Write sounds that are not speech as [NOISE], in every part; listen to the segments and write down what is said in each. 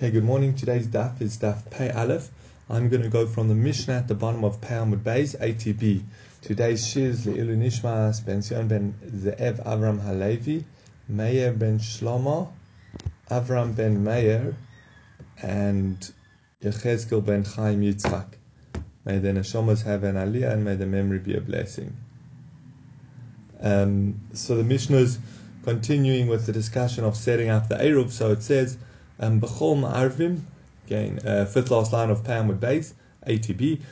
Okay, good morning. Today's daf is daf Pei Aleph. I'm going to go from the Mishnah at the bottom of Pei Amud Beis, ATB. Today's shiz Le'ilu Nishmas Ben Sion Ben Ze'ev Avram Halevi, Meir Ben Shlomo, Avram Ben Meir, and Yechezkel Ben Chaim Yitzchak. May the neshamas have an aliyah and may the memory be a blessing. Um, so the Mishnah is continuing with the discussion of setting up the Eruv. So it says, And b'chol ma'arvim, again, uh, fifth last line of Pei Amud Beis, ATB.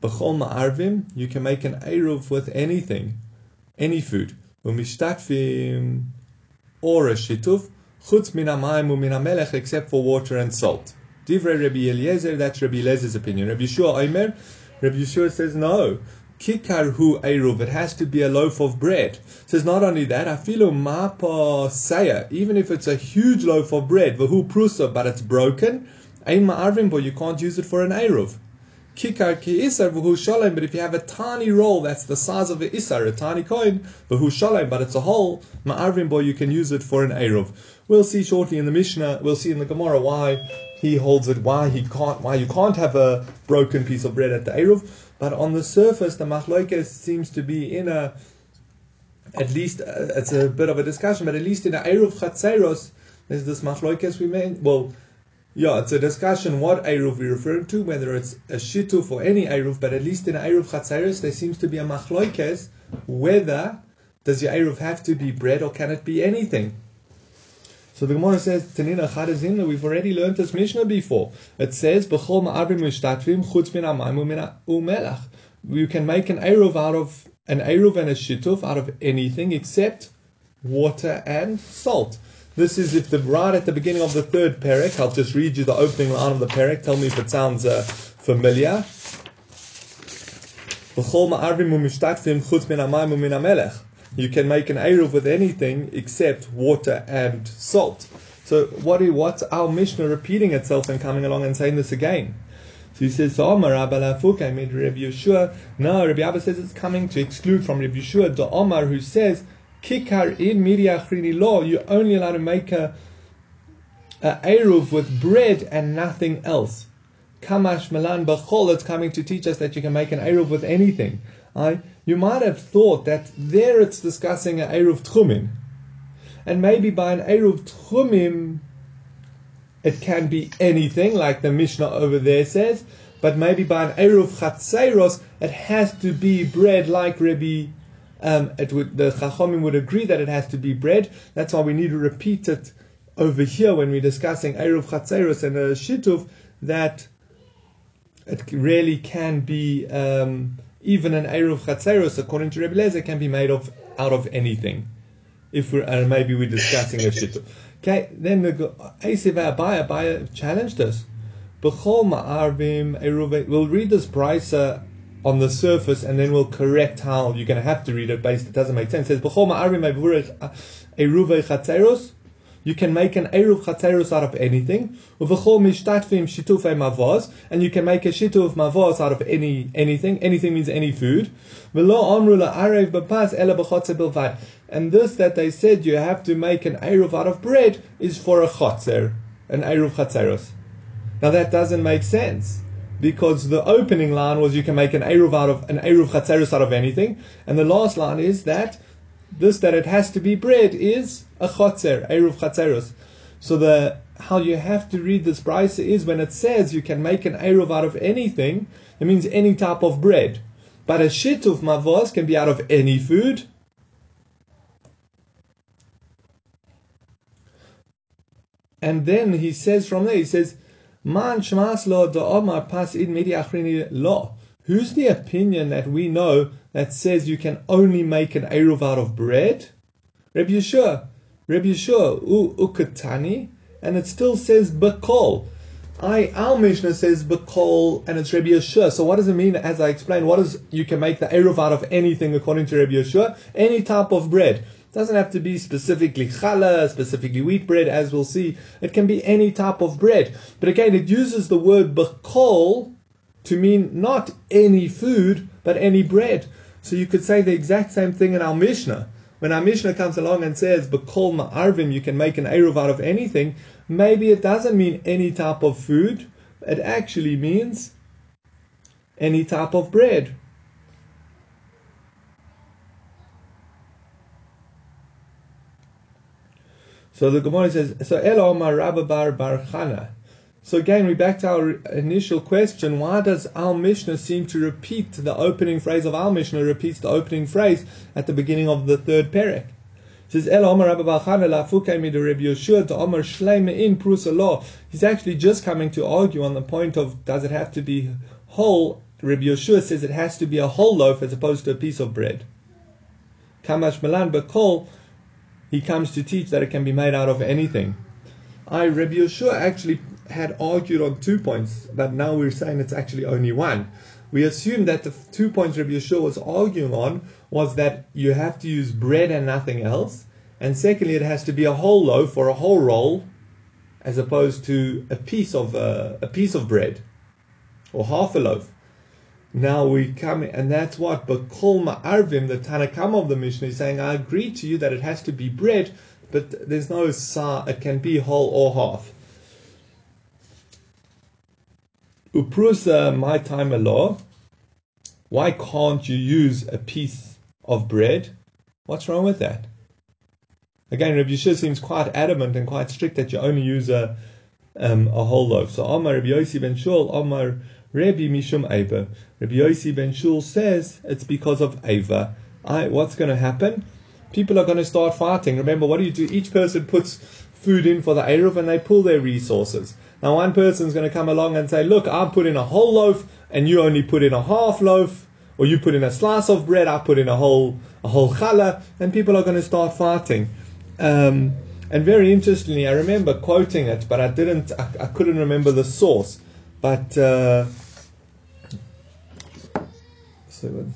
B'chol ma'arvim, you can make an Eruv with anything, any food. U'mishtakvim, or a shituf, chutz min ha'mayim u'min ha'melech, except for water and salt. Divrei Rabbi Eliezer, that's Rabbi Eliezer's opinion. Rabbi Yeshua Omer, Rabbi Yeshua says no. Kikar hu eruv, it has to be a loaf of bread. Says not only that, afilu mapa saya, even if it's a huge loaf of bread, vahu prusa, but it's broken, ein ma'arvim you can't use it for an eruv. Kikar ki isar vahu shalem, but if you have a tiny roll that's the size of an isar, a tiny coin, vahu shalem, but it's a whole, ma'arvim bo, you can use it for an eruv. We'll see shortly in the Mishnah, we'll see in the Gemara why he holds it, why he can't, why you can't have a broken piece of bread at the eruv. But on the surface, the machlokes seems to be in a, at least, uh, it's a bit of a discussion, but at least in a Eruv Chatzeros, there's this machlokes we made. Well, yeah, it's a discussion what Eruv we're referring to, whether it's a Shituf or any Eruv, but at least in a Eruv Chatzeros, there seems to be a machlokes whether does your Eruv have to be bread or can it be anything? So the Gemara says, Tanina Chadazin, we've already learned this Mishnah before. It says, B'chol ma'avim mishtatvim chutz min ha'mayim u'melach. You can make an Eruv out of, an Eruv and a Shituf out of anything except water and salt. This is if the right at the beginning of the third parak, I'll just read you the opening line of the parak, tell me if it sounds uh, familiar. B'chol ma'avim mishtatvim chutz min ha'mayim u'min ha'melech you can make an Eruv with anything except water and salt. So what is what's our Mishnah repeating itself and coming along and saying this again? So he says, so Omar Rabbi Lafuka made Rabbi Yeshua. No, Rabbi Abba says it's coming to exclude from Rabbi Yeshua the Omar who says, Kikar in Midiachrini law, you're only allowed to make a, a Eruv with bread and nothing else. Kamash Melan Bachol, it's coming to teach us that you can make an Eruv with anything. I, you might have thought that there it's discussing an Eruv Tchumim. And maybe by an Eruv Tchumim, it can be anything, like the Mishnah over there says. But maybe by an Eruv Chatzeros, it has to be bread like Rabbi. Um, it would, the Chachomim would agree that it has to be bread. That's why we need to repeat it over here when we're discussing Eruv Chatzeros and a Shituf, that it really can be. Um, even an Eruv Chatzeros, according to Rebbe Lezer, can be made of out of anything. If we're, maybe we're discussing a shittu. Okay, then the Asiv Abaya, Abaya challenged us. B'chol ma'arvim eruv. We'll read this brisa on the surface, and then we'll correct how you're going to have to read it. Based, it doesn't make sense. It says b'chol ma'arvim eruv chatzeros. You can make an Eruv Chatzeros out of anything. And you can make a shituf mavos out of any anything. Anything means any food. And this that they said you have to make an Eruv out of bread is for a chotzer, an Eruv Chatzeros. Now that doesn't make sense because the opening line was you can make an Eruv out of an Eruv Chatzeros out of anything, and the last line is that this that it has to be bread is a chotzer, eruv chatzeros. So the how you have to read this brisa is when it says you can make an eruv out of anything, it means any type of bread. But a shituf mavos can be out of any food. And then he says from there, he says, Man shmas lo omar pas id midi achrini lo. Who's the opinion that we know that says you can only make an Eruv out of bread? Rabbi Yeshua. Rabbi Yeshua, ukatani, and it still says bakol. I our Mishnah says bakol, and it's Rabbi Yeshua. So what does it mean? As I explained, what is you can make the eruv out of anything according to Rabbi Yeshua, any type of bread. It doesn't have to be specifically challah, specifically wheat bread, as we'll see. It can be any type of bread. But again, it uses the word bakol to mean not any food, but any bread. So you could say the exact same thing in our Mishnah. When our Mishnah comes along and says, B'kol ma'arvim, you can make an Eruv out of anything, maybe it doesn't mean any type of food. It actually means any type of bread. So the Gemara says, so Elomar Rabba Bar Bar Chana. So again, we're back to our initial question. Why does our Mishnah seem to repeat the opening phrase of our Mishnah, repeats the opening phrase at the beginning of the third parak? Says, El Omar Rabba Bar Chana lafuke mi de Rabbi Yeshua to Omar Shleime in Prusa He's actually just coming to argue on the point of does it have to be whole? Rabbi Yeshua says it has to be a whole loaf as opposed to a piece of bread. Kamash Malan Bakol he comes to teach that it can be made out of anything. I, Rabbi Yeshua, actually had argued on two points, but now we're saying it's actually only one. We assume that the two points Rabbi Yeshua was arguing on was that you have to use bread and nothing else, and secondly, it has to be a whole loaf or a whole roll, as opposed to a piece of uh, a piece of bread or half a loaf. Now we come, and that's what But Bakol Ma'arvim, the Tanna Kamma of the Mishnah, is saying, I agree to you that it has to be bread, but there's no sa, it can be whole or half. Uprusa, my time law, why can't you use a piece of bread? What's wrong with that? Again, Rabbi Yeshua seems quite adamant and quite strict that you only use a, um, a whole loaf. So Amar Rabbi Yossi ben Shul, Amar Rabbi Mishum Eva. Rabbi Yossi ben Shul says it's because of Eva. I, what's going to happen? People are going to start fighting. Remember, what do you do? Each person puts food in for the Eruv and they pull their resources. Now, one person's going to come along and say, Look, I put in a whole loaf and you only put in a half loaf, or you put in a slice of bread, I put in a whole, a whole challah, and people are going to start fighting. Um, and very interestingly, I remember quoting it, but I didn't, I, I couldn't remember the source. But uh, so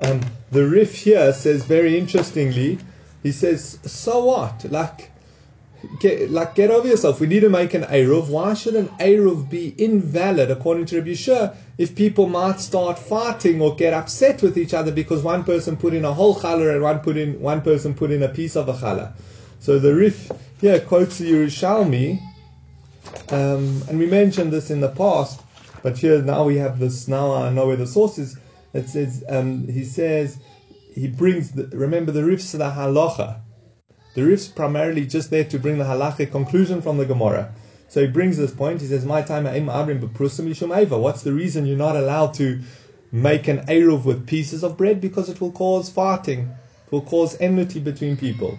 um, the Rif here says very interestingly, he says, so what? Like, get, like get over yourself. We need to make an Eruv. Why should an Eruv be invalid according to Rabbi Yeshua if people might start fighting or get upset with each other because one person put in a whole challah and one put in one person put in a piece of a challah. So the Rif here quotes the Yerushalmi, um, and we mentioned this in the past, but here now we have this. Now I know where the source is. It says um, he says he brings the, remember the Rif's the halacha. The Rif's primarily just there to bring the halachic conclusion from the Gemara. So he brings this point. He says, "My time What's the reason you're not allowed to make an eruv with pieces of bread? Because it will cause farting, It will cause enmity between people."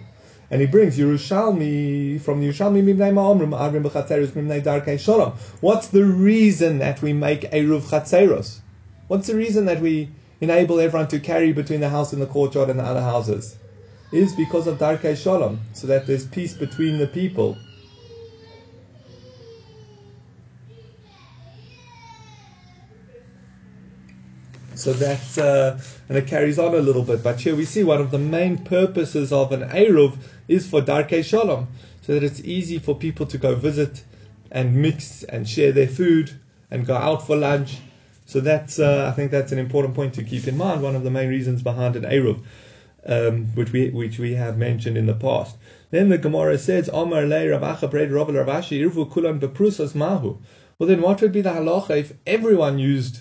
And he brings Yerushalmi from Yerushalmi What's the reason that we make eruv chatzeros? What's the reason that we enable everyone to carry between the house and the courtyard and the other houses? is because of Darkei Shalom, so that there's peace between the people. So that's, uh, and it carries on a little bit. But here we see one of the main purposes of an Eruv is for Darkei Shalom, so that it's easy for people to go visit and mix and share their food and go out for lunch. So that's, uh, I think that's an important point to keep in mind. One of the main reasons behind an Eruv um, which we which we have mentioned in the past. Then the Gemara says, Amar le Ravacha bread Rav Ravashi irvu kulan beprusas mahu. Well, then what would be the halacha if everyone used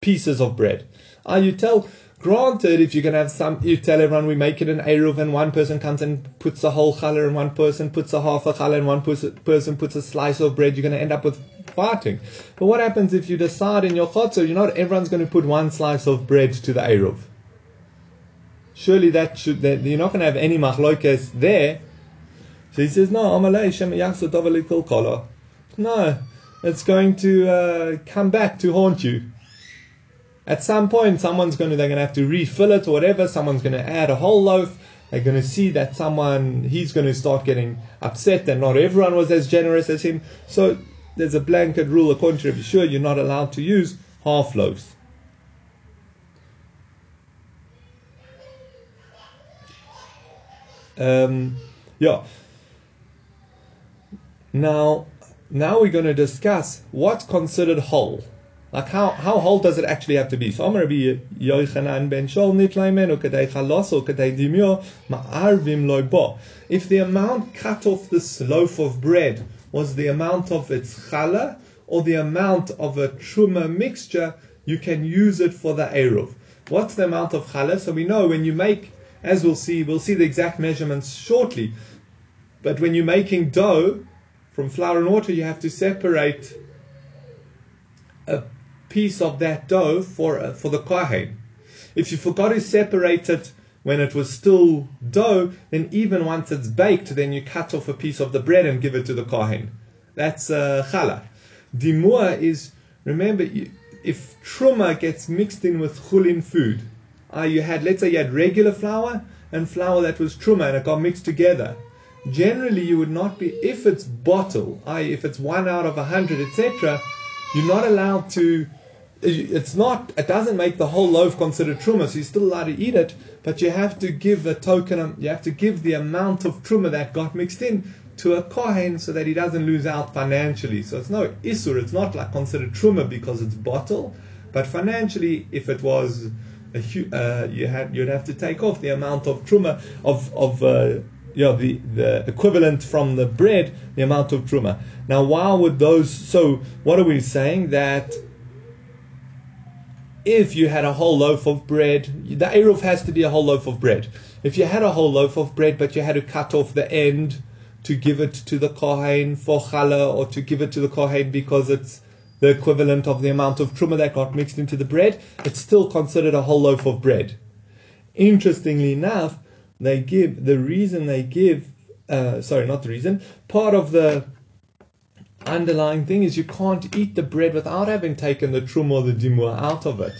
pieces of bread? Ah, you tell. Granted, if you're going to have some, you tell everyone we make it an Eruv and one person comes and puts a whole challah and one person puts a half a challah and one person puts a slice of bread, you're going to end up with fighting. But what happens if you decide in your chotzer, you know, everyone's going to put one slice of bread to the Eruv? surely that should that you're not going to have any machlokas there. So he says, no, No, it's going to uh, come back to haunt you. At some point, someone's going to they're going to have to refill it or whatever. Someone's going to add a whole loaf. They're going to see that someone he's going to start getting upset that not everyone was as generous as him. So there's a blanket rule according to Rabbi Sure, you're not allowed to use half loaves. Um, yeah. Now, now we're going to discuss what's considered whole. Like how, how whole does it actually have to be? So I'm going to be ben Shol chalos or dimyo. If the amount cut off this loaf of bread was the amount of its challah or the amount of a truma mixture, you can use it for the eruv. What's the amount of challah? So we know when you make, as we'll see, we'll see the exact measurements shortly. But when you're making dough from flour and water, you have to separate a piece of that dough for uh, for the kohen. If you forgot to separate it when it was still dough, then even once it's baked, then you cut off a piece of the bread and give it to the kohen. That's uh, challah. Dimua is remember if truma gets mixed in with chulin food. Uh, you had let's say you had regular flour and flour that was truma and it got mixed together. Generally, you would not be if it's bottle, i.e., if it's one out of a hundred, etc. You're not allowed to it's not it doesn't make the whole loaf considered truma, so you're still allowed to eat it, but you have to give a token you have to give the amount of truma that got mixed in to a kohen so that he doesn't lose out financially. So it's no isur, it's not like considered truma because it's bottle, but financially if it was a, uh, you had you'd have to take off the amount of truma of of uh, you know, the, the equivalent from the bread, the amount of truma. Now, why would those? So, what are we saying? That if you had a whole loaf of bread, the eruv has to be a whole loaf of bread. If you had a whole loaf of bread, but you had to cut off the end to give it to the kohen for challah, or to give it to the kohen because it's the equivalent of the amount of truma that got mixed into the bread, it's still considered a whole loaf of bread. Interestingly enough, they give the reason they give. Uh, sorry, not the reason. Part of the underlying thing is you can't eat the bread without having taken the trum or the dimur out of it.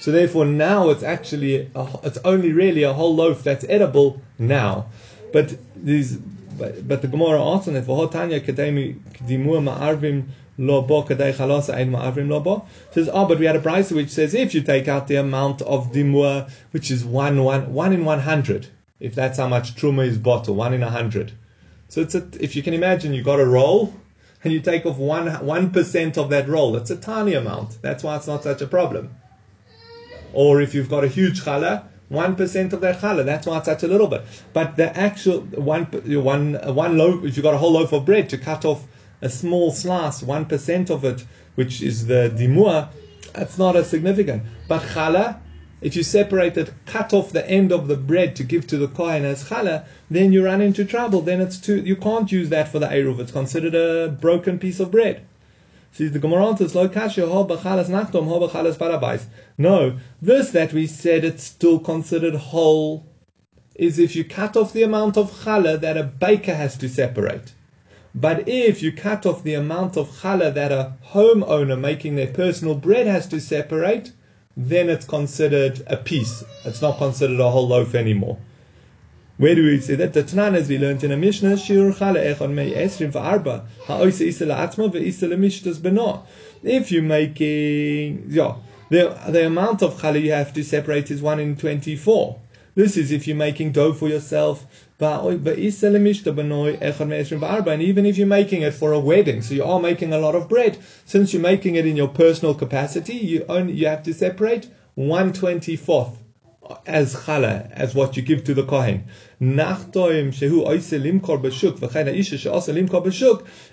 So therefore, now it's actually a, it's only really a whole loaf that's edible now. But these, but, but the Gemara kademi dimur ma'arvim lo bo kadei chalasa ein ma'avrim lo. Says, oh, but we had a price which says if you take out the amount of dimur, which is one one one in one hundred, if that's how much truma is bottle, one in a hundred. So it's a, if you can imagine, you got a roll and you take off one one percent of that roll. It's a tiny amount. That's why it's not such a problem. Or if you've got a huge challah, one percent of that challah. That's why it's such a little bit. But the actual one one one loaf. If you've got a whole loaf of bread to cut off a small slice, one percent of it, which is the dimua, that's not as significant. But challah, if you separate it, cut off the end of the bread to give to the kohen as challah, then you run into trouble. Then it's too, you can't use that for the eruv. It's considered a broken piece of bread. See, the Gemara answers, Lo b'chalas nachtom, barabais. No, this that we said it's still considered whole is if you cut off the amount of challah that a baker has to separate. But if you cut off the amount of challah that a homeowner making their personal bread has to separate, then it's considered a piece. It's not considered a whole loaf anymore. Where do we see that? The Tanan, as we learned in a Mishnah, Shir Chala Echon Mei Esrim V'Arba, Ha'oise Isa La'atzma Ve'isa Le'mishtas Beno. If you're making, yeah, the, the amount of challah you have to separate is 1 in 24. This is if you're making dough for yourself, and even if you're making it for a wedding, so you are making a lot of bread, since you're making it in your personal capacity, you only you have to separate one twenty fourth as challah, as what you give to the kohen.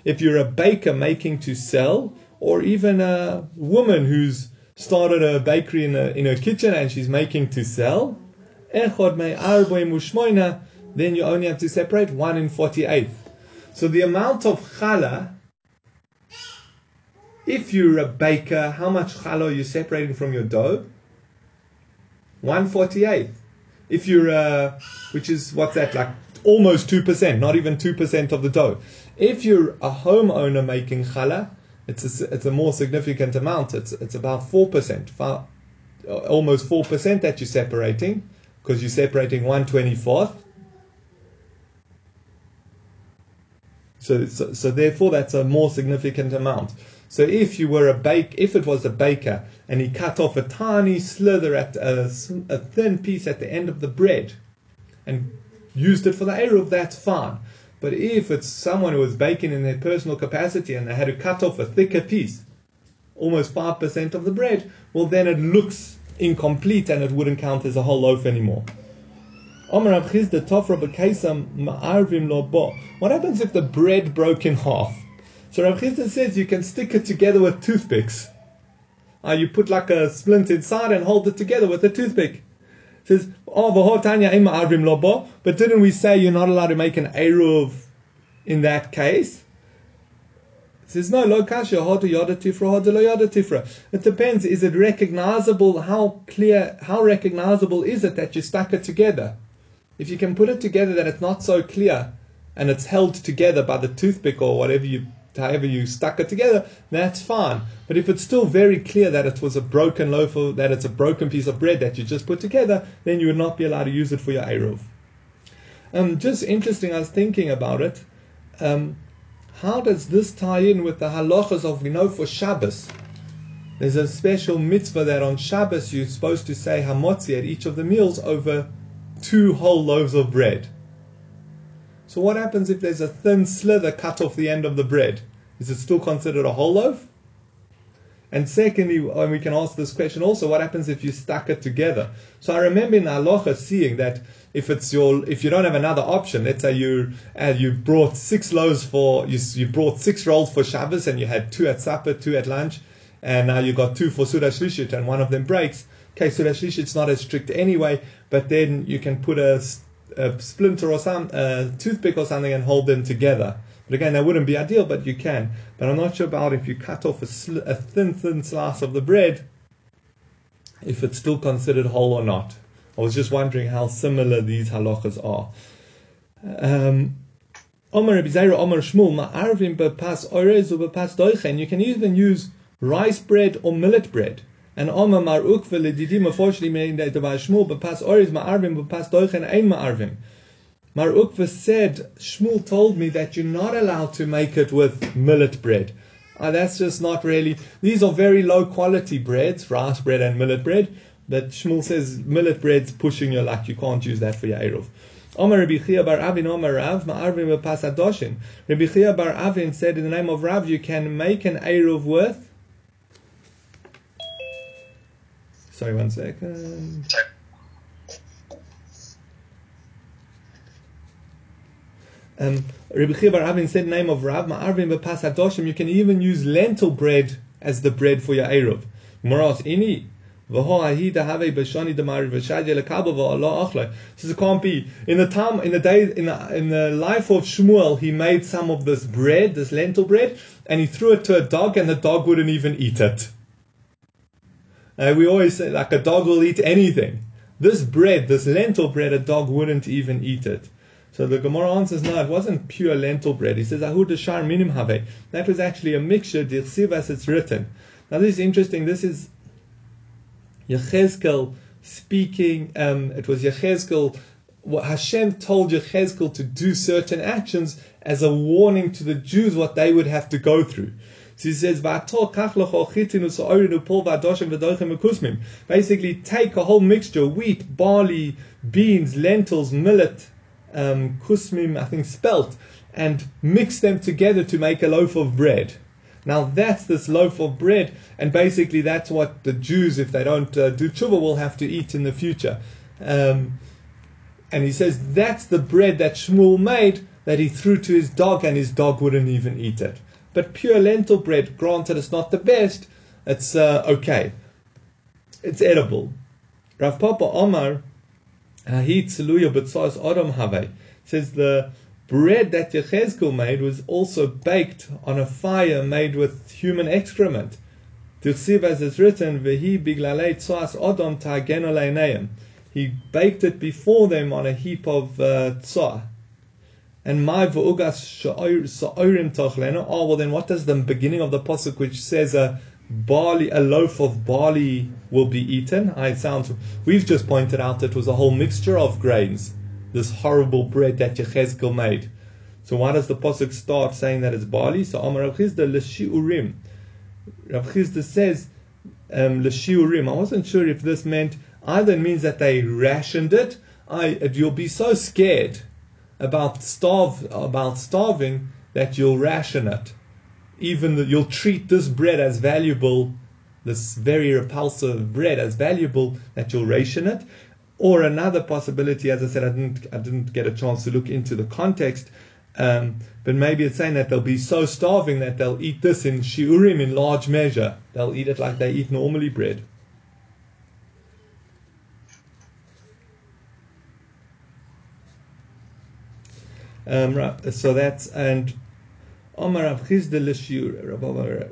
If you're a baker making to sell, or even a woman who's started a bakery in, a, in her kitchen and she's making to sell, then you only have to separate 1 in 48. So the amount of challah, if you're a baker, how much challah are you separating from your dough? 148. If you're a, which is, what's that, like almost 2%, not even 2% of the dough. If you're a homeowner making challah, it's a, it's a more significant amount. It's, it's about 4%, far, almost 4% that you're separating, because you're separating 124th. So, so, so, therefore, that's a more significant amount. So, if you were a bake, if it was a baker and he cut off a tiny slither at a, a thin piece at the end of the bread and used it for the eruv, that's fine. But if it's someone who was baking in their personal capacity and they had to cut off a thicker piece, almost 5% of the bread, well, then it looks incomplete and it wouldn't count as a whole loaf anymore. What happens if the bread broke in half? So Rav Chisda says you can stick it together with toothpicks. Uh, you put like a splint inside and hold it together with a toothpick. It says, oh, but didn't we say you're not allowed to make an Eruv in that case? Says, no, lo kasha, hodu yada tifra, hodu lo yada tifra. It depends, is it recognizable, how clear, how recognizable is it that you stuck it together? If you can put it together that it's not so clear, and it's held together by the toothpick or whatever you however you stuck it together, that's fine. But if it's still very clear that it was a broken loaf or that it's a broken piece of bread that you just put together, then you would not be allowed to use it for your Eruv. Um, just interesting, I was thinking about it. Um, how does this tie in with the halachas of, we know for Shabbos? There's a special mitzvah that on Shabbos you're supposed to say hamotzi at each of the meals over two whole loaves of bread. So what happens if there's a thin slither cut off the end of the bread? Is it still considered a whole loaf? And secondly, and we can ask this question also, what happens if you stuck it together? So I remember in Aloha seeing that if it's your, if you don't have another option, let's say you uh, you brought six loaves for, you, you brought six rolls for Shabbos and you had two at supper, two at lunch, and now you got two for Suda Shlishit and one of them breaks. Okay, Suda Shlishit's not as strict anyway, but then you can put a a splinter or some a toothpick or something and hold them together. But again, that wouldn't be ideal, but you can. But I'm not sure about if you cut off a, sl- a thin, thin slice of the bread, if it's still considered whole or not. I was just wondering how similar these halachas are. Um, Omar Shmuel, orez doichen. You can even use rice bread or millet bread. And Ukve Ledidim unfortunately meaning that by Shmuel bepas Oriz Ma'arvim bepas Doichen Ein Ma'arvim. Mar Ukve said, Shmuel told me that you're not allowed to make it with millet bread. Uh, that's just not really. These are very low quality breads, rice bread and millet bread. But Shmuel says millet bread's pushing your luck. You can't use that for your Eruv. Omer Rabbi Chia bar Avin Omer Rav Ma'arvim bepas Rabbi Chia bar Avin said in the name of Rav you can make an Eruv with Sorry, one second. Um, Rabbi Chibar Avin said name of Rav Ma'arvim Hadoshim. You can even use lentil bread as the bread for your Eruv. Moras ini. Says it can't be. In the time, in the day, in the, in the life of Shmuel, he made some of this bread, this lentil bread, and he threw it to a dog, and the dog wouldn't even eat it. Uh, we always say like a dog will eat anything. This bread, this lentil bread, a dog wouldn't even eat it. So the Gemara answers, no, it wasn't pure lentil bread. He says, Ahud shar minim have. That was actually a mixture, dirsiv as it's written. Now this is interesting. This is Yechezkel speaking. Um, it was Yechezkel. Hashem told Yechezkel to do certain actions as a warning to the Jews what they would have to go through. So he says, Basically, take a whole mixture wheat, barley, beans, lentils, millet, um, kusmim, I think spelt, and mix them together to make a loaf of bread. Now that's this loaf of bread, and basically that's what the Jews, if they don't uh, do tshuva, will have to eat in the future. Um, and he says that's the bread that Shmuel made that he threw to his dog, and his dog wouldn't even eat it. But pure lentil bread, granted, it's not the best. It's uh, okay. It's edible. Rav Papa Omar, Uh, says the bread that Yechezkel made was also baked on a fire made with human excrement. Tirsiv as it's written, Vehi biglalei tzoas odom He baked it before them on a heap of uh, and my v'ugas sa'orim tochlena. Oh, well then what does the beginning of the pasuk which says a barley, a loaf of barley will be eaten? I sound, we've just pointed out it was a whole mixture of grains. This horrible bread that Yechezkel made. So why does the pasuk start saying that it's barley? So Amar Rav Chisda l'shiurim. Rav Chisda says um, l'shiurim. I wasn't sure if this meant either it means that they rationed it. I, you'll be so scared about starve about starving that you'll ration it. Even that you'll treat this bread as valuable, this very repulsive bread as valuable that you'll ration it. Or another possibility, as I said, I didn't I didn't get a chance to look into the context, um, but maybe it's saying that they'll be so starving that they'll eat this in shiurim in large measure. They'll eat it like they eat normally bread. Um, so that's and Omar Rav Chisda l'shiur Rav Omar.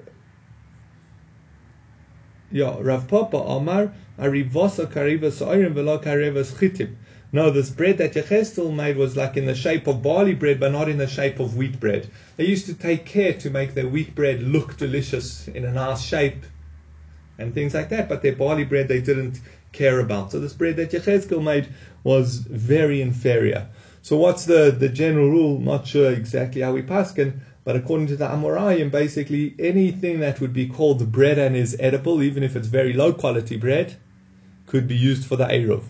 Yeah, Rav Papa Omar Arivosa karivas oirim velo karivas chitim. No, this bread that Yecheskel made was like in the shape of barley bread, but not in the shape of wheat bread. They used to take care to make their wheat bread look delicious in a nice shape and things like that, but their barley bread they didn't care about. So this bread that Yecheskel made was very inferior. So what's the, the general rule? Not sure exactly how we paskin, but according to the Amorayim, basically anything that would be called bread and is edible, even if it's very low quality bread, could be used for the Eruv.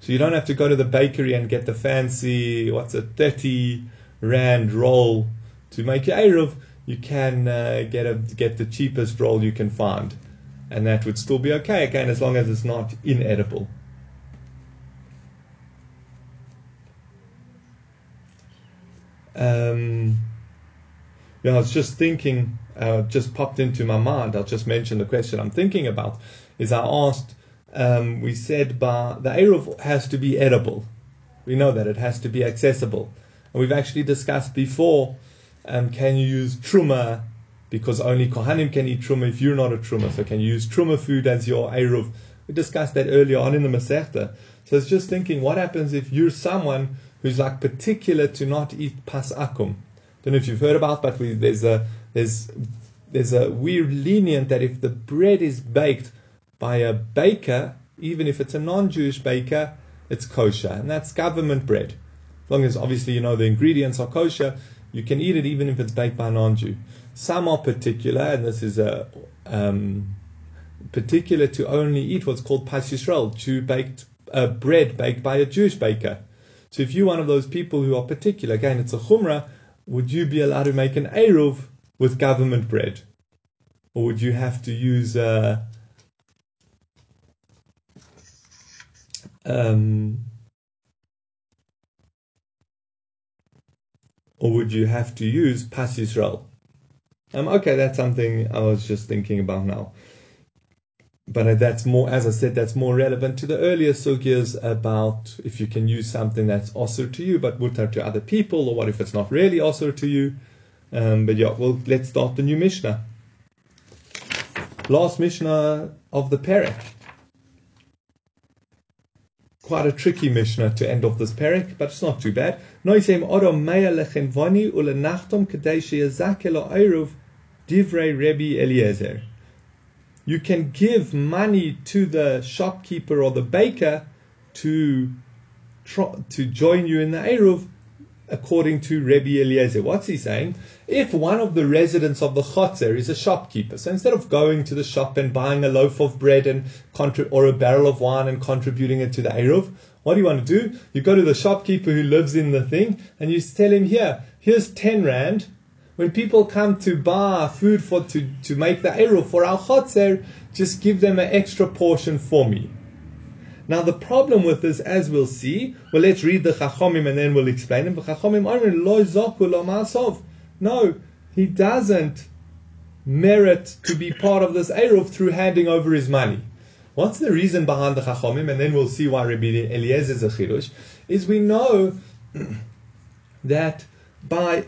So you don't have to go to the bakery and get the fancy, what's a 30 rand roll to make your Eruv. You can uh, get a, get the cheapest roll you can find. And that would still be okay, again, as long as it's not inedible. Um, yeah, I was just thinking, uh, just popped into my mind. I'll just mention the question I'm thinking about. Is I asked, um, we said but the Eruv has to be edible. We know that it has to be accessible. And we've actually discussed before, um, can you use truma because only Kohanim can eat truma if you're not a truma. So can you use truma food as your Eruv? We discussed that earlier on in the Masechta. So it's just thinking, what happens if you're someone who's like particular to not eat pas akum. Don't know if you've heard about, but we, there's a there's there's a weird lenient that if the bread is baked by a baker, even if it's a non-Jewish baker, it's kosher, and that's government bread. As long as obviously you know the ingredients are kosher, you can eat it even if it's baked by a non-Jew. Some are particular, and this is a um, particular to only eat what's called pas Yisrael, Jew baked uh, bread baked by a Jewish baker. So if you're one of those people who are particular, again, it's a chumrah, would you be allowed to make an eruv with government bread? Or would you have to use uh, um, or would you have to use Pas Yisrael? Um, okay, that's something I was just thinking about now but that's more, as I said, that's more relevant to the earlier sugyas about if you can use something that's also to you, but mutar to other people, or what if it's not really also to you. Um, but yeah, well, let's start the new Mishnah. Last Mishnah of the Perek. Quite a tricky Mishnah to end off this Perek, but it's not too bad. Noisem odom meya lechenvani ulenachtom sheyazake lo divrei Rebbe Eliezer you can give money to the shopkeeper or the baker to to join you in the Eruv according to Rebbe Eliezer. What's he saying? If one of the residents of the Chotzer is a shopkeeper, so instead of going to the shop and buying a loaf of bread and or a barrel of wine and contributing it to the Eruv, what do you want to do? You go to the shopkeeper who lives in the thing and you tell him, here, here's 10 rand, when people come to buy food for to, to make the eruv for our chotzer, just give them an extra portion for me. Now the problem with this, as we'll see, well let's read the Chachomim and then we'll explain them. No, he doesn't merit to be part of this eruv through handing over his money. What's the reason behind the Chachomim? And then we'll see why Rabbi Eliezer is a. Is we know [CLEARS THROAT] that by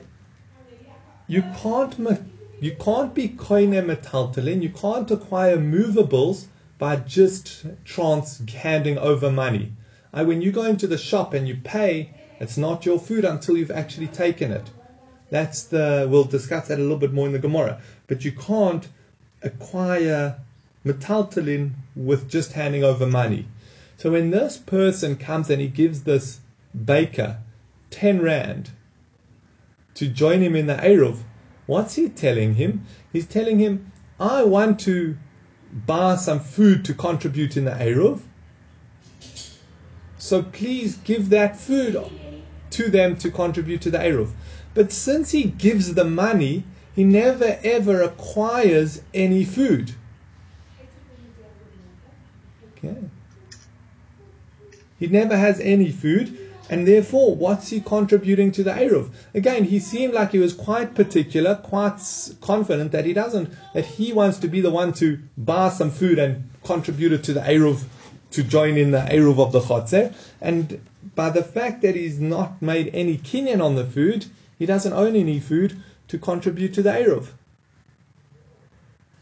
you can't you can't be koine metaltalin, you can't acquire movables by just trans handing over money. I, when you go into the shop and you pay, it's not your food until you've actually taken it. That's the we'll discuss that a little bit more in the Gemara. But you can't acquire metaltalin with just handing over money. So when this person comes and he gives this baker ten rand to join him in the Eruv, what's he telling him? He's telling him, I want to buy some food to contribute in the Eruv. So please give that food to them to contribute to the Eruv. But since he gives the money, he never ever acquires any food. Okay. He never has any food, and therefore, what's he contributing to the Eruv? Again, he seemed like he was quite particular, quite confident that he doesn't, that he wants to be the one to buy some food and contribute it to the Eruv, to join in the Eruv of the Chotzer. And by the fact that he's not made any kinyan on the food, he doesn't own any food to contribute to the Eruv.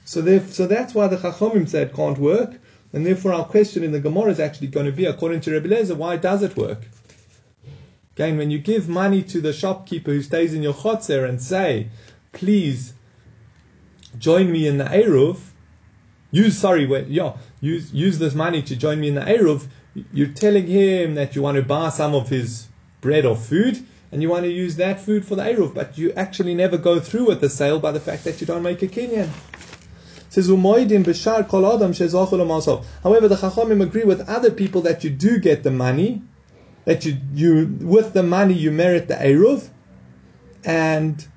So, so that's why the Chachomim said can't work. And therefore, our question in the Gemara is actually going to be, according to Rebbe Lezer, why does it work? Again, when you give money to the shopkeeper who stays in your chotzer and say, please join me in the Eruv, use, sorry, yeah, use, use this money to join me in the Eruv, you're telling him that you want to buy some of his bread or food, and you want to use that food for the Eruv, but you actually never go through with the sale by the fact that you don't make a adam However, the Chachamim agree with other people that you do get the money, that you you with the money you merit the eruv, and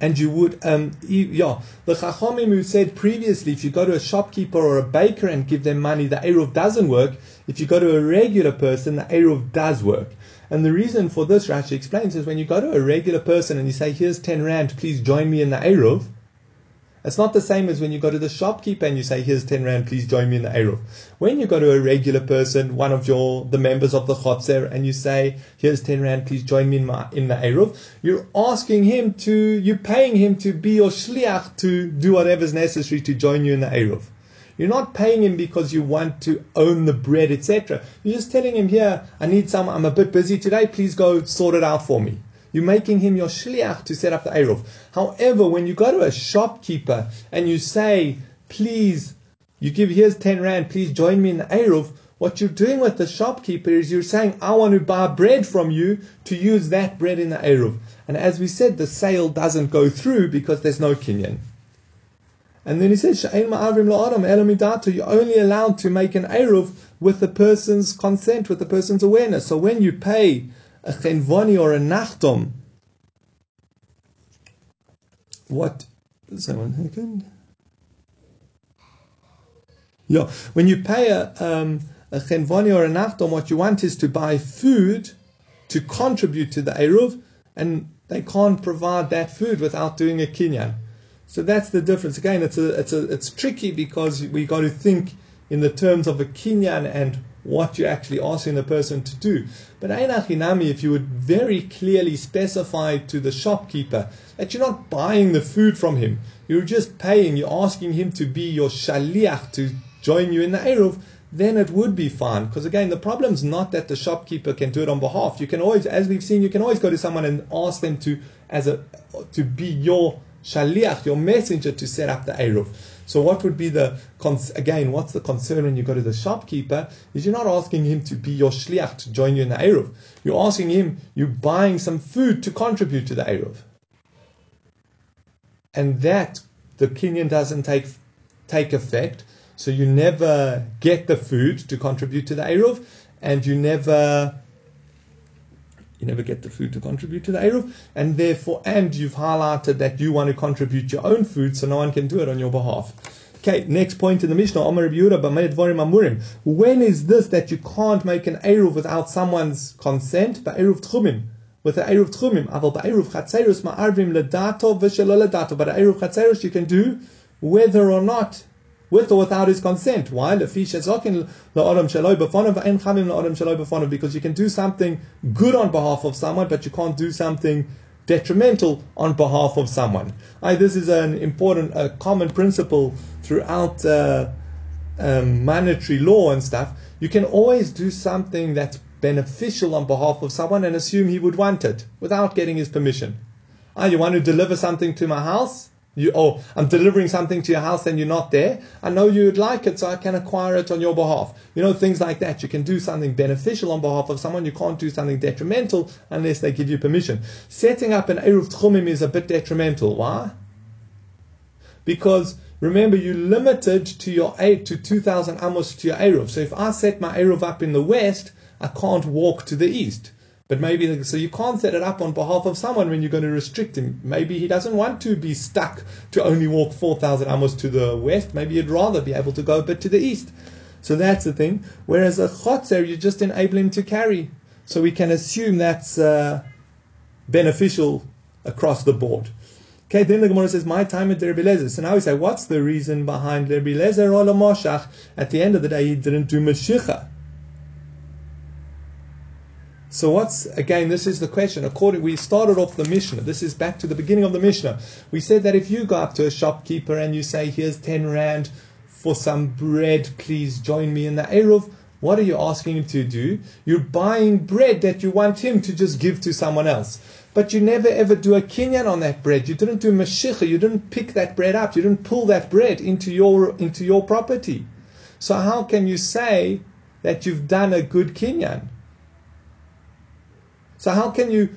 and you would um yeah the Chachamim who said previously if you go to a shopkeeper or a baker and give them money the eruv doesn't work. If you go to a regular person the eruv does work. And the reason for this, Rashi explains, is when you go to a regular person and you say, here's 10 Rand, please join me in the Eruv, it's not the same as when you go to the shopkeeper and you say, here's 10 Rand, please join me in the Eruv. When you go to a regular person, one of your, the members of the Chotzer, and you say, here's 10 Rand, please join me in, my, in the Eruv, you're asking him to, you're paying him to be your shliach to do whatever's necessary to join you in the Eruv. You're not paying him because you want to own the bread, etc. You're just telling him, here, I need some, I'm a bit busy today, please go sort it out for me. You're making him your shliach to set up the Eruv. However, when you go to a shopkeeper and you say, please, you give, here's 10 rand, please join me in the Eruv, what you're doing with the shopkeeper is you're saying, I want to buy bread from you to use that bread in the Eruv. And as we said, the sale doesn't go through because there's no kinyan. And then he says, You're only allowed to make an Eruv with the person's consent, with the person's awareness. So when you pay a Chenvoni or a Nachtom, what? Someone second. Yeah, when you pay a, um, a Chenvoni or a Nachtom, what you want is to buy food to contribute to the Eruv, and they can't provide that food without doing a Kinyan. So that's the difference. Again, it's a, it's a, it's tricky because we got to think in the terms of a kinyan and what you're actually asking the person to do. But Einachinami, if you would very clearly specify to the shopkeeper that you're not buying the food from him, you're just paying, you're asking him to be your shaliach to join you in the Eruv, then it would be fine. Because again, the problem is not that the shopkeeper can do it on behalf. You can always, as we've seen, you can always go to someone and ask them to, as a, to be your shaliach, your messenger, to set up the Eruv. So what would be the, again, what's the concern when you go to the shopkeeper, is you're not asking him to be your shliach to join you in the Eruv. You're asking him, you're buying some food to contribute to the Eruv. And that, the kinyan doesn't take, take effect, so you never get the food to contribute to the Eruv, and you never you never get the food to contribute to the Eruv, and therefore, and you've highlighted that you want to contribute your own food, so no one can do it on your behalf. Okay, next point in the Mishnah, When is this that you can't make an Eruv without someone's consent? Eruv Tchumim. With an Eruv Tchumim. Aval Eruv Chatzerus Ma'arvim Ledato V'Shelo Ledato. But Eruv Chatzerus you can do whether or not with or without his consent. Why? Because you can do something good on behalf of someone, but you can't do something detrimental on behalf of someone. this is an important, a common principle throughout uh, um, monetary law and stuff. You can always do something that's beneficial on behalf of someone and assume he would want it without getting his permission. Ah, you want to deliver something to my house? You, oh, I'm delivering something to your house and you're not there. I know you would like it, so I can acquire it on your behalf. You know, things like that. You can do something beneficial on behalf of someone. You can't do something detrimental unless they give you permission. Setting up an Eruv Tchumim is a bit detrimental. Why? Because remember you're limited to your eight to 2,000 amos to your Eruv. So if I set my Eruv up in the west, I can't walk to the east. But maybe, so you can't set it up on behalf of someone when you're going to restrict him. Maybe he doesn't want to be stuck to only walk 4,000 amos to the west. Maybe he'd rather be able to go a bit to the east. So that's the thing. Whereas a chotzer, you just enable him to carry. So we can assume that's uh, beneficial across the board. Okay, then the Gemara says, My time at Rebbe Lezer. So now we say, what's the reason behind Rebbe Lezer or Moshach? At the end of the day, he didn't do Mashiach. So what's again? This is the question. According, we started off the Mishnah. This is back to the beginning of the Mishnah. We said that if you go up to a shopkeeper and you say, "Here's ten rand for some bread, please join me in the eruv," what are you asking him to do? You're buying bread that you want him to just give to someone else. But you never ever do a kinyan on that bread. You didn't do mashicha. You didn't pick that bread up. You didn't pull that bread into your into your property. So how can you say that you've done a good kinyan? So how can you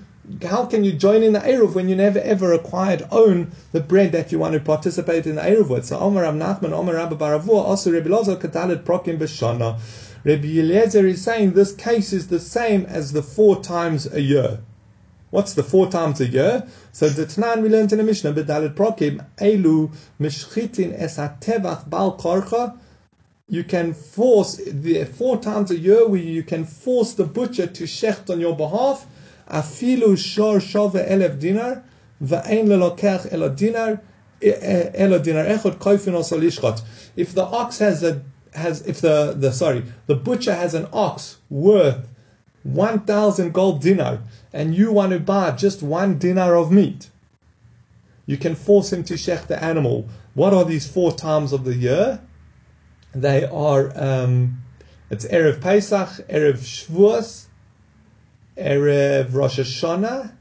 how can you join in the Eruv when you never ever acquired own the bread that you want to participate in the Eruv with? So Omer Rav Nachman, Omer Rabba Baravua, also Rabbi Lozer Katalit Prokim B'Shana. Rabbi Eliezer is saying this case is the same as the four times a year. What's the four times a year? So the Tanan we learned in the Mishnah, B'Dalit Prokim, Elu Mishchitin Es HaTevach Bal Korcha, you can force the four times a year where you can force the butcher to shecht on your behalf. Afilu shor shove elef dinar, va'ein lelokech elo dinar, elo dinar echot koifin osolishchot. If the ox has a has if the the sorry the butcher has an ox worth one thousand gold dinar and you want to buy just one dinar of meat, you can force him to shecht the animal. What are these four times of the year? They are um, it's erev Pesach, erev Shavuos, erev Rosh Hashanah.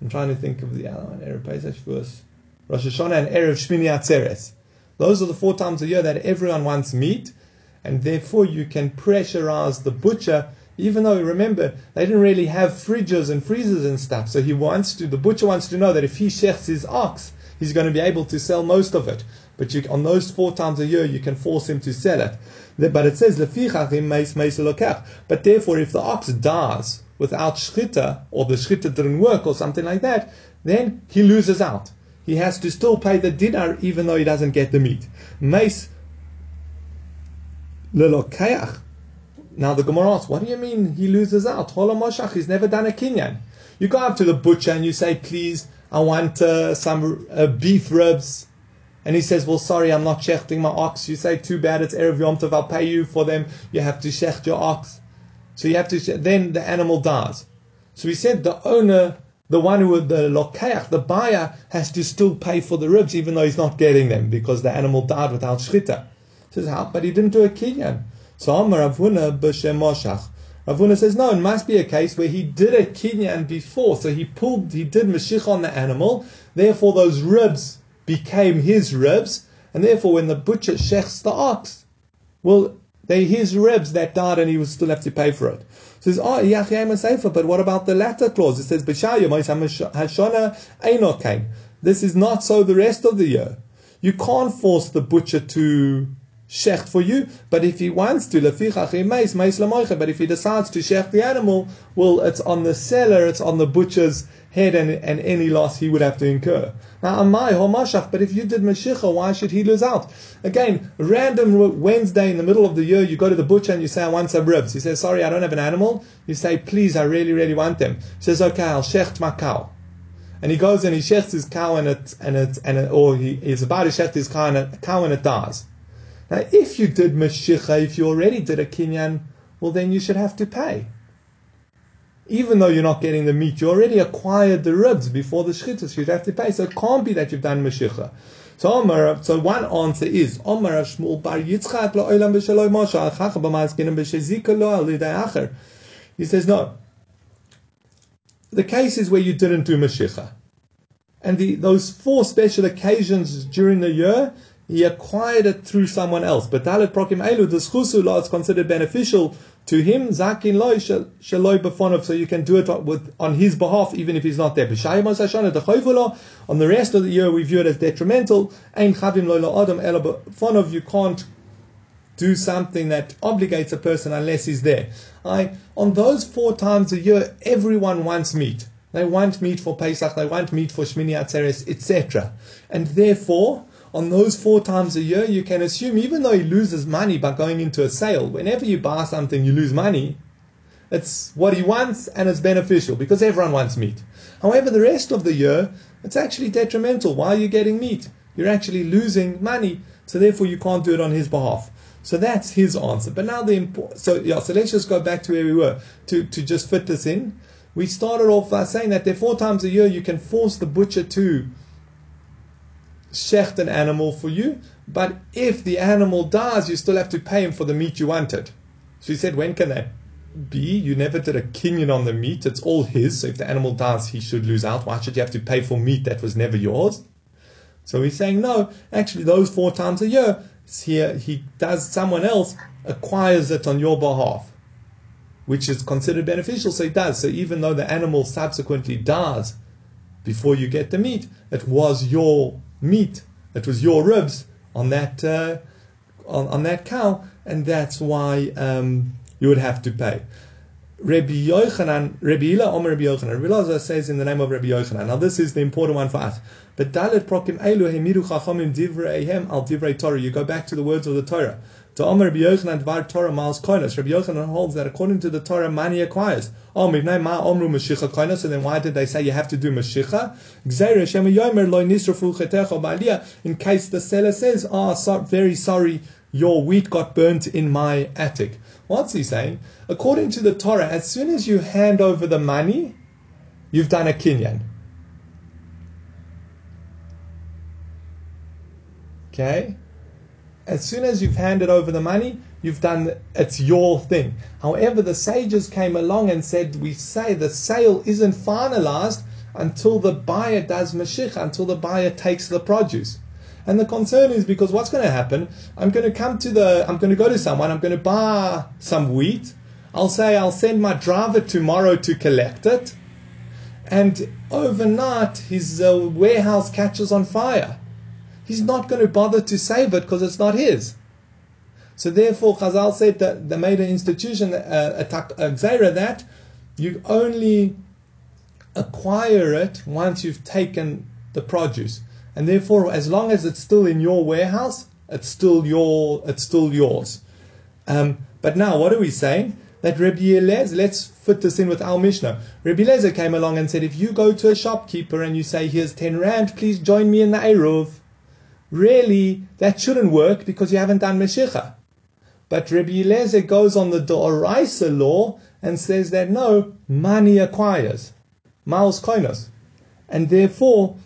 I'm trying to think of the other one: erev Pesach, Shavuos, Rosh Hashanah, and erev Shmini Atzeres. Those are the four times a year that everyone wants meat, and therefore you can pressurize the butcher. Even though remember they didn't really have fridges and freezers and stuff, so he wants to. The butcher wants to know that if he shechts his ox, he's going to be able to sell most of it. But you, on those four times a year, you can force him to sell it. But it says. But therefore, if the ox dies without shchita, or the shchita didn't work, or something like that, then he loses out. He has to still pay the dinar even though he doesn't get the meat. Meis lelokeach. Now the Gemara asks, what do you mean he loses out? Holomoshach, he's never done a kinyan. You go up to the butcher and you say, please, I want uh, some uh, beef ribs and he says, well, sorry, I'm not shechting my ox. You say, too bad, it's Erev Yom Tov, I'll pay you for them. You have to shecht your ox. So you have to, then the animal dies. So he said the owner, the one who, the lokeach, the buyer, has to still pay for the ribs, even though he's not getting them, because the animal died without shchita. Says, how? But he didn't do a kinyan. So Amar Ravuna b'shem Moshach. Ravuna says, no, it must be a case where he did a kinyan before. So he pulled, he did mashich on the animal. Therefore, those ribs became his ribs, and therefore when the butcher shechts the ox, well, they his ribs that died and he will still have to pay for it. So it says, ah, oh, Yachayim but what about the latter clause? It says, Hashana This is not so the rest of the year. You can't force the butcher to shecht for you, but if he wants to, but if he decides to shecht the animal, well, it's on the seller, it's on the butcher's head and, and any loss he would have to incur. Now, Amai Homashach, but if you did Mashicha, why should he lose out? Again, random Wednesday in the middle of the year, you go to the butcher and you say, I want some ribs. He says, Sorry, I don't have an animal. You say, Please, I really, really want them. He says, Okay, I'll shecht my cow. And he goes and he shechts his cow and it, and it, and it, or he, he's about to shecht his cow and, cow and it dies. Now, if you did Mashicha, if you already did a kinyan, well, then you should have to pay even though you're not getting the meat, you already acquired the ribs before the shechita, so you have to pay. So it can't be that you've done meshicha. So so one answer is Omar Shmuel Bar Yitzchak lo b'shaloi Moshe achach b'mazkinim b'shezika lo al acher. He says no. The case is where you didn't do meshicha, and the, those four special occasions during the year, he acquired it through someone else. But Dalit Prokim Elu, the Schusu law is considered beneficial to him, zakin loy shaloi befonov, so you can do it with on his behalf, even if he's not there. On the rest of the year, we view it as detrimental. Ein chavim loy adam befonov, you can't do something that obligates a person unless he's there. I, on those four times a year, everyone wants meat. They want meat for Pesach, they want meat for Shmini Atzeres, etc. And therefore, on those four times a year, you can assume, even though he loses money by going into a sale, whenever you buy something, you lose money. It's what he wants and it's beneficial because everyone wants meat. However, the rest of the year, it's actually detrimental. Why are you getting meat? You're actually losing money, so therefore you can't do it on his behalf. So that's his answer. But now the impo- so yeah, so let's just go back to where we were to, to just fit this in. We started off by saying that there four times a year you can force the butcher to shecht an animal for you, but if the animal dies, you still have to pay him for the meat you wanted. So he said, when can that be? You never did a kinyan on the meat, it's all his, so if the animal dies, he should lose out. Why should you have to pay for meat that was never yours? So he's saying, no, actually, those four times a year, here he does, someone else acquires it on your behalf, which is considered beneficial, so he does. So even though the animal subsequently dies before you get the meat, it was your meat. that was your ribs on that uh, on, on that cow, and that's why um, you would have to pay. Rabbi Yochanan, Rabbi Ila Omer Rabbi Yochanan. Rabbi Elazar says in the name of Rabbi Yochanan. Now this is the important one for us. But Dalet Prokim Elu Hemiru Chachamim Divreihem Al Divrei Torah. You go back to the words of the Torah. To Omer Rabbi Yochanan Dvar Torah Maus Koinos. Rabbi Yochanan holds that according to the Torah, money acquires. Oh, Mivnei Ma Omru Mashicha Koinos. So then why did they say you have to do Mashicha? Gzeir Shem Yomer Lo Nisrafu Chetecho Ba'aliyah. In case the seller says, oh, so, very sorry, your wheat got burnt in my attic. What's he saying? According to the Torah, as soon as you hand over the money, you've done a kinyan. Okay? As soon as you've handed over the money, you've done it's your thing. However, the sages came along and said, we say the sale isn't finalized until the buyer does mashich, until the buyer takes the produce. And the concern is because what's going to happen? I'm going to come to the, I'm going to go to someone, I'm going to buy some wheat. I'll say I'll send my driver tomorrow to collect it. And overnight, his uh, warehouse catches on fire. He's not going to bother to save it because it's not his. So therefore, Chazal said that they made an institution, uh, a, a that you only acquire it once you've taken the produce and therefore, as long as it's still in your warehouse, it's still your, it's still yours. Um, but now, what are we saying? That Rabbi Eliezer, let's fit this in with our Mishnah. Rabbi Eliezer came along and said, if you go to a shopkeeper and you say, here's 10 rand, please join me in the Eruv. Really, that shouldn't work because you haven't done Meshicha. But Rabbi Eliezer goes on the Doraisa law and says that no, money acquires. Maus koinos. And therefore,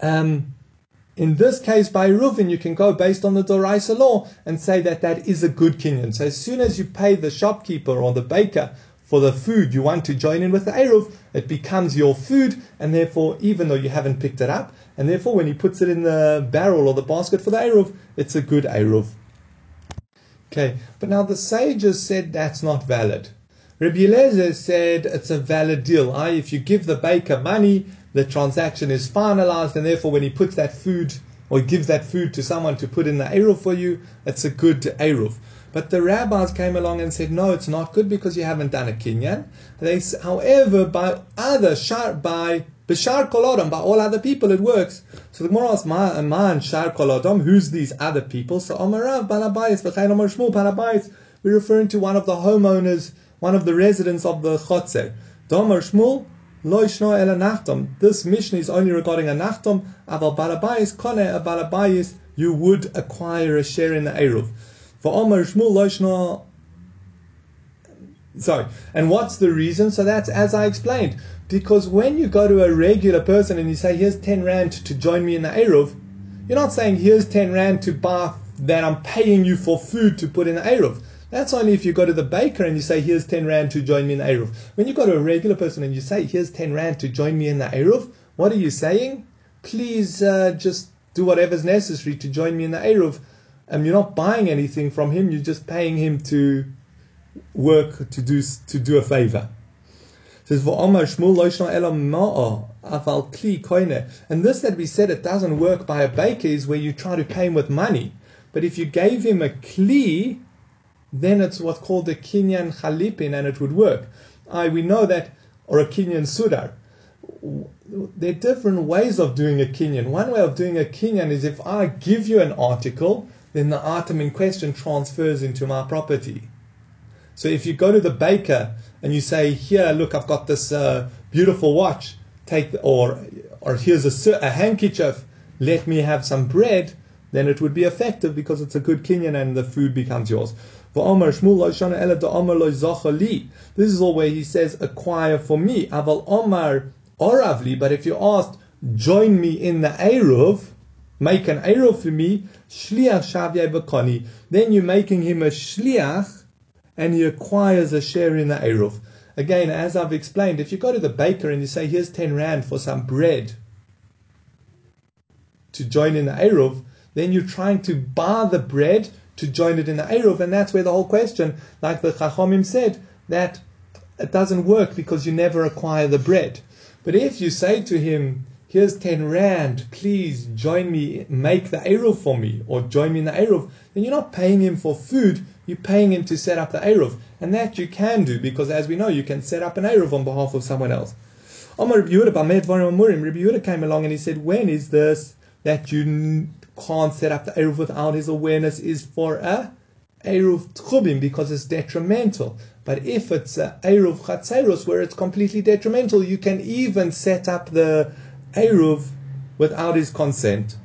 um, in this case, by Reuven, you can go based on the Doraisa law and say that that is a good kinyan. So as soon as you pay the shopkeeper or the baker for the food you want to join in with the Eruv, it becomes your food, and therefore, even though you haven't picked it up, and therefore, when he puts it in the barrel or the basket for the Eruv, it's a good Eruv. Okay, but now the sages said that's not valid. Rabbi Eliezer said it's a valid deal. I, if you give the baker money, the transaction is finalized, and therefore, when he puts that food or gives that food to someone to put in the Eruv for you, it's a good Eruv. But the rabbis came along and said, no, it's not good because you haven't done a kinyan. They, however, by other shar, by b'shar kolodom, by all other people, it works. So the Gemara asks, man shar kolodom, who's these other people? So Omarav balabayis balabayis. We're referring to one of the homeowners, one of the residents of the chotzer. Domer Shmuel this mission is only regarding a nachtom. Aval balabayis kone a balabayis. You would acquire a share in the eruv. Sorry, and what's the reason? So that's as I explained. Because when you go to a regular person and you say, "Here's ten rand to join me in the eruv," you're not saying, "Here's ten rand to buy that I'm paying you for food to put in the eruv." That's only if you go to the baker and you say, here's 10 Rand to join me in the Eruv. When you go to a regular person and you say, here's 10 Rand to join me in the Eruv, what are you saying? Please uh, just do whatever's necessary to join me in the Eruv. Um, you're not buying anything from him, you're just paying him to work to do to do a favor. It says. And this that we said it doesn't work by a baker is where you try to pay him with money. But if you gave him a kli, then it's what's called a kinyan chalipin, and it would work. I we know that, or a kinyan sudar. There are different ways of doing a kinyan. One way of doing a kinyan is if I give you an article, then the item in question transfers into my property. So if you go to the baker and you say, "Here, look, I've got this uh, beautiful watch. Take the, or or here's a, a handkerchief. Let me have some bread." Then it would be effective because it's a good kinyan and the food becomes yours. This is all where he says, acquire for me. Aval Omar but if you asked, join me in the Eruv, make an Eruv for me, Shliach Shavya Bakoni, then you're making him a Shliach and he acquires a share in the Eruv. Again, as I've explained, if you go to the baker and you say, here's 10 Rand for some bread to join in the Eruv, then you're trying to buy the bread to join it in the Eruv, and that's where the whole question, like the Chachomim said, that it doesn't work because you never acquire the bread. But if you say to him, here's 10 Rand, please join me, make the Eruv for me, or join me in the Eruv, then you're not paying him for food, you're paying him to set up the Eruv. And that you can do, because as we know, you can set up an Eruv on behalf of someone else. Rabbi Yehuda came along and he said, when is this that you can't set up the Eruv without his awareness is for a Eruv Tchumim because it's detrimental. But if it's a Eruv Chatzeros where it's completely detrimental, you can even set up the Eruv without his consent.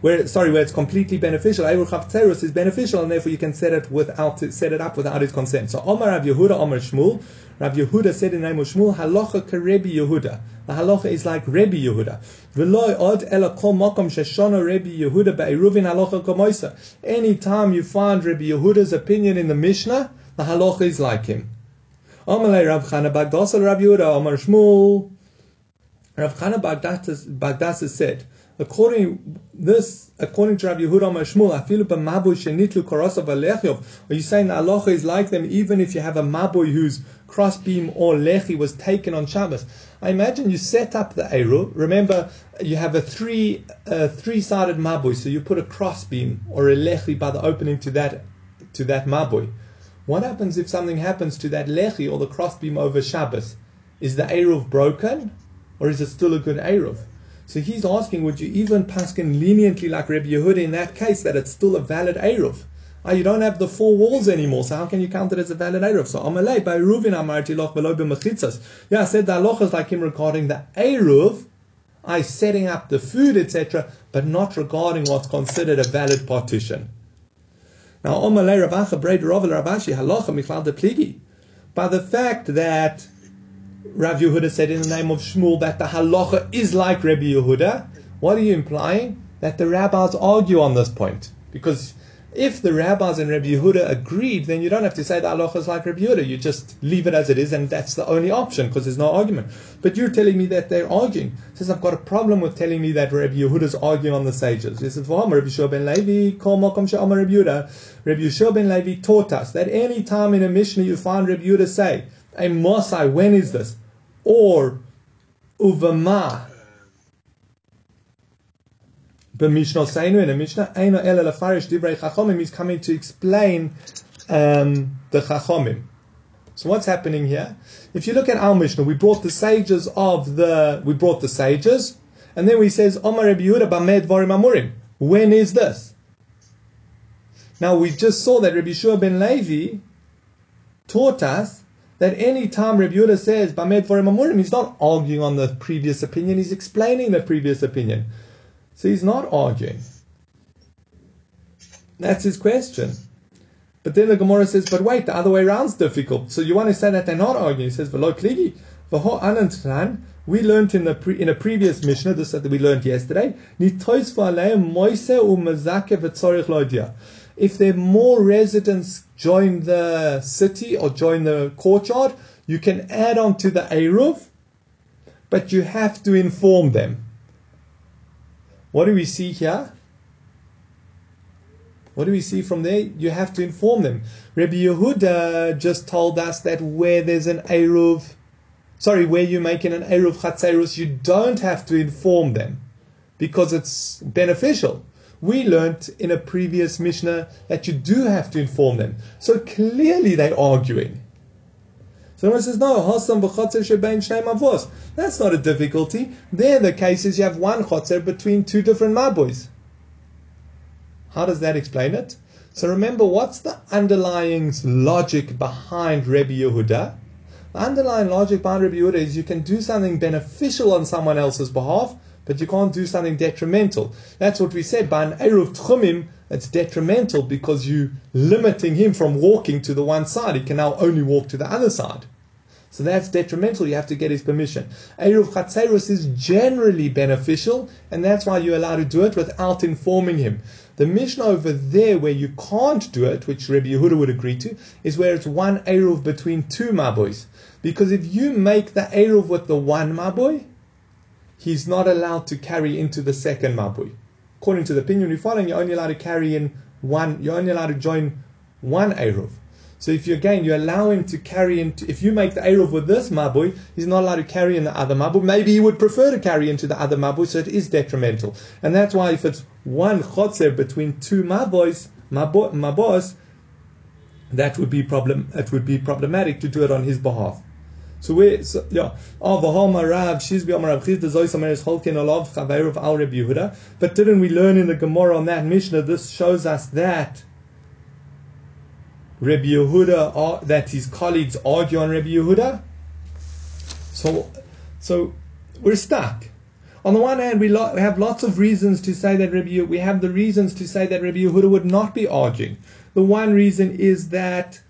Where sorry, where it's completely beneficial, Eruv Chatzeros is beneficial, and therefore you can set it without set it up without his consent. So Omar Rav Yehuda, Omar Shmuel, Rav Yehuda said in the name of Shmuel, Halacha Karebi Yehuda. The halacha is like Rebbe Yehuda. V'loy od ela kol makom sheshona Rebbe Yehuda be'eruvin halacha komoisa. Any time you find Rebbe Yehuda's opinion in the Mishnah, the halacha is like him. Amalei Rav Chana Bagdasel Rav Yehuda Omar Shmuel. Rav Chana Bagdasel said, according this, according to Rabbi Yehuda Mashmul, afilu b'maboy shenitlu korosav alechiyov. Are you saying that halacha is like them even if you have a maboy whose crossbeam or lechi was taken on Shabbos? I imagine you set up the Eru. Remember, you have a three uh, three sided maboy, so you put a crossbeam or a lechi by the opening to that to that maboy. What happens if something happens to that lechi or the crossbeam over Shabbos? Is the Eruv broken, or is it still a good Eruv? So he's asking, would you even paskin leniently like Rabbi Yehuda in that case that it's still a valid Eruv? Oh, you don't have the four walls anymore, so how can you count it as a valid Eruv? So Amalei by Ruvin Amarti Loch below b'mechitzas. Yeah, I said the halacha is like him regarding the Eruv, I setting up the food, etc., but not regarding what's considered a valid partition. Now, Amalei Rabacha Braid Rovel Rabashi Halacha Michlal de Pligi. By the fact that Rav Yehuda said in the name of Shmuel that the halacha is like Rabbi Yehuda. What are you implying? That the rabbis argue on this point. Because if the rabbis and Rabbi Yehuda agreed, then you don't have to say the halacha is like Rabbi Yehuda. You just leave it as it is, and that's the only option because there's no argument. But you're telling me that they're arguing. Says I've got a problem with telling me that Rabbi Yehuda is arguing on the sages. He says, "Rabbi Yeshua ben Levi, kol makom she'amar Rabbi Yehuda." Rabbi Yeshua ben Levi taught us that any time in a Mishnah you find Rabbi Yehuda say, "A Mosai, when is this?" or uvama b'mishnah seinu in a mishnah eino ela lefarish divrei chachomim is coming to explain um, the chachomim. So what's happening here? If you look at our mishnah, we brought the sages of the we brought the sages, and then we says Omar Rabbi Yehuda varim amurim. When is this? Now we just saw that Rabbi Shua ben Levi taught us that any time Rabbi Yehuda says Bamed Vorim Amurim, he's not arguing on the previous opinion, he's explaining the previous opinion. So he's not arguing. That's his question. But then the Gemara says, but wait, the other way around is difficult. So you want to say that they're not arguing. He says, V'lo kligi, v'ho anantran, we learned in the pre, in a previous Mishnah, this that we learned yesterday, nitois v'aleim moise u'mazake v'tzorich loidia if there are more residents join the city or join the courtyard, you can add on to the Eruv, but you have to inform them. What do we see here? What do we see from there? You have to inform them. Rabbi Yehuda just told us that where there's an Eruv, sorry, where you're making an Eruv Chatzerus, you don't have to inform them because it's beneficial. We learnt in a previous Mishnah that you do have to inform them. So clearly they're arguing. So Someone says, no, Hasam avos. That's not a difficulty. There the case is you have one chotzer between two different maboys. How does that explain it? So remember, what's the underlying logic behind Rebbe Yehuda? The underlying logic behind Rebbe Yehuda is you can do something beneficial on someone else's behalf, but you can't do something detrimental. That's what we said. By an Eruv Tchumim, it's detrimental because you're limiting him from walking to the one side. He can now only walk to the other side. So that's detrimental. You have to get his permission. Eruv Chatzerus is generally beneficial, and that's why you're allowed to do it without informing him. The Mishnah over there where you can't do it, which Rabbi Yehuda would agree to, is where it's one Eruv between two Maboys. Because if you make the Eruv with the one Maboy, he's not allowed to carry into the second mabui. According to the opinion we're following, you're only allowed to carry in one, you're only allowed to join one Eruv. So if you again you allow him to carry into if you make the Eruv with this Mabui, he's not allowed to carry in the other Mabui. Maybe he would prefer to carry into the other Mabui, so it is detrimental. And that's why if it's one chotzer between two Mabois, Mabos, that would be problem it would be problematic to do it on his behalf. So we so, yeah. Ah, oh Bahama Rav Shizbi Amar Rav Chizda Zois Ameres Holkin Olav Chaveir Al Reb Yehuda. But didn't we learn in the Gemara on that Mishnah? This shows us that Rabbi Yehuda uh, that his colleagues argue on Rabbi Yehuda. So, so we're stuck. On the one hand, we, lo- we have lots of reasons to say that Rabbi we have the reasons to say that Rabbi Yehuda would not be arguing. The one reason is that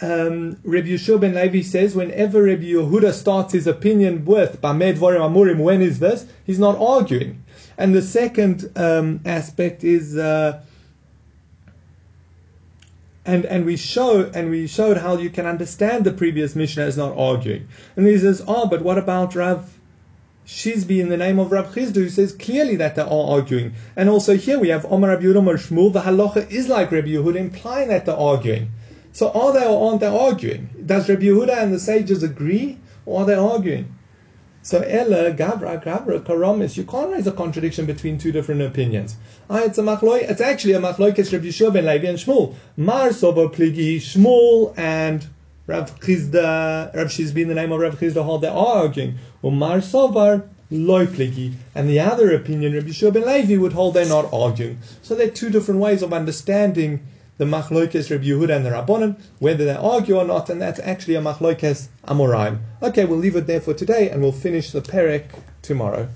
um, Rabbi Yeshua ben Levi says whenever Rabbi Yehuda starts his opinion with Bamed Vorim Amurim, when is this? He's not arguing. And the second um, aspect is. Uh, and and we show and we showed how you can understand the previous Mishnah as not arguing. And he says, oh, but what about Rav Shizbi in the name of Rav Chizdu, who says clearly that they are arguing. And also here we have Omar Rabbi Yehuda Shmuel. The halacha is like Rabbi Yehuda, implying that they're arguing. So are they or aren't they arguing? Does Rabbi Yehuda and the sages agree, or are they arguing? So Ella, Gavra, Gavra, Karamis, you can't raise a contradiction between two different opinions. Ah, it's a machloi, it's actually a machloi Rabbi Yeshua ben Levi and Shmuel. Mar Soba Pligi, Shmuel and Rav Chizda, Rav Shizbi in the name of Rav Chizda hold they are arguing. Mar Sovar, Pligi. And the other opinion, Rabbi Yeshua ben Levi would hold they're not arguing. So there are two different ways of understanding the machlokes Rabbi Yehuda and the Rabbanim, whether they argue or not, and that's actually a machlokes Amoraim. Okay, we'll leave it there for today, and we'll finish the perek tomorrow.